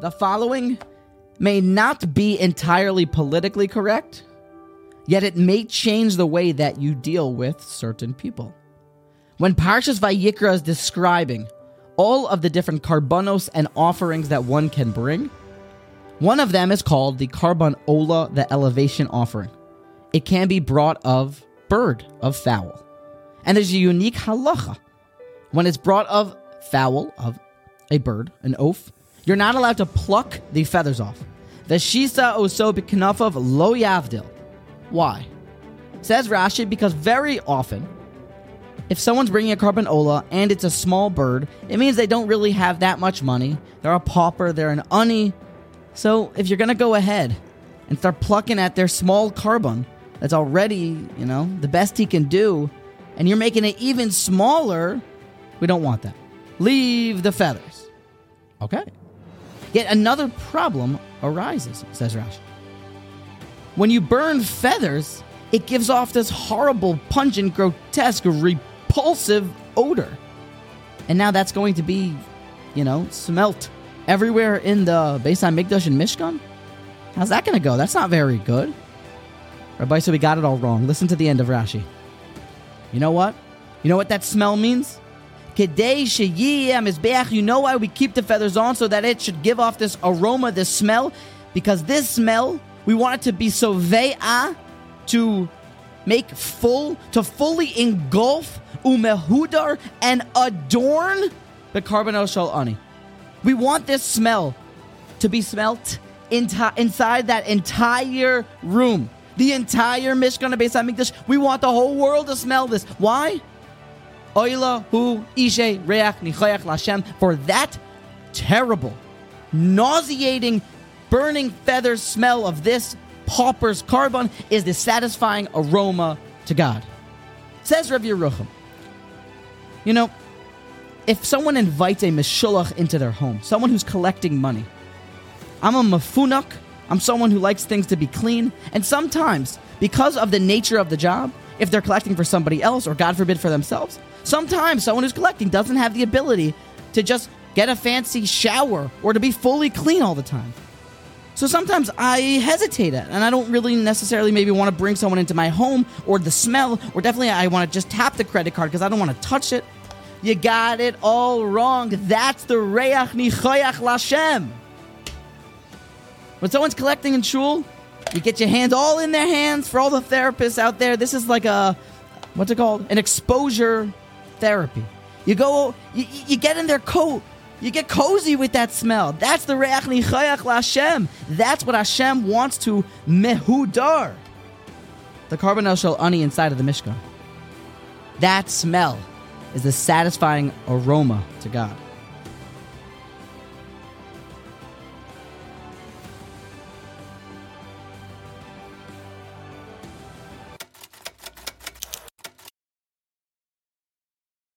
The following may not be entirely politically correct, yet it may change the way that you deal with certain people. When Parshas Vayikra is describing all of the different karbanos and offerings that one can bring, one of them is called the karban ola, the elevation offering. It can be brought of bird, of fowl. And there's a unique halacha. When it's brought of fowl, of a bird, an oaf, you're not allowed to pluck the feathers off. The shisa oso b'knafav lo yavdil. Why? Says Rashi because very often, if someone's bringing a ola and it's a small bird, it means they don't really have that much money. They're a pauper, they're an ani. So if you're gonna go ahead and start plucking at their small karban, that's already, you know, the best he can do, and you're making it even smaller, we don't want that. Leave the feathers. Okay. Yet another problem arises, says Rashi. When you burn feathers, it gives off this horrible, pungent, grotesque, repulsive odor. And now that's going to be, you know, smelt everywhere in the Beis Hamikdash and Mishkan? How's that going to go? That's not very good. Rabbi, so we got it all wrong. Listen to the end of Rashi. You know what? You know what that smell means? You know why we keep the feathers on so that it should give off this aroma, this smell? Because this smell, we want it to be so ve'ah, to make full, to fully engulf, umehudar, and adorn the karbanos shal ani. We want this smell to be smelt inside that entire room. The entire Mishkan Beis Hamikdash. We want the whole world to smell this. Why? Oila hu ishe reach nichoyach lashem for that terrible, nauseating, burning feather smell of this pauper's karban is the satisfying aroma to God. Says Rav Yerucham. You know, if someone invites a meshulach into their home, someone who's collecting money, I'm a mafunak, I'm someone who likes things to be clean, and sometimes, because of the nature of the job, if they're collecting for somebody else or God forbid for themselves, sometimes someone who's collecting doesn't have the ability to just get a fancy shower or to be fully clean all the time. So sometimes I hesitate it, and I don't really necessarily maybe want to bring someone into my home or the smell, or definitely I want to just tap the credit card because I don't want to touch it. You got it all wrong. That's the Reach Nichoyach Lashem. When someone's collecting in shul, you get your hands all in their hands. For all the therapists out there, this is like a what's it called? An exposure therapy. You go, you, you get in their coat. You get cozy with that smell. That's the Reach Nichayach Hashem. That's what Hashem wants to mehudar. The carbonel shel ani inside of the Mishkan. That smell is the satisfying aroma to God.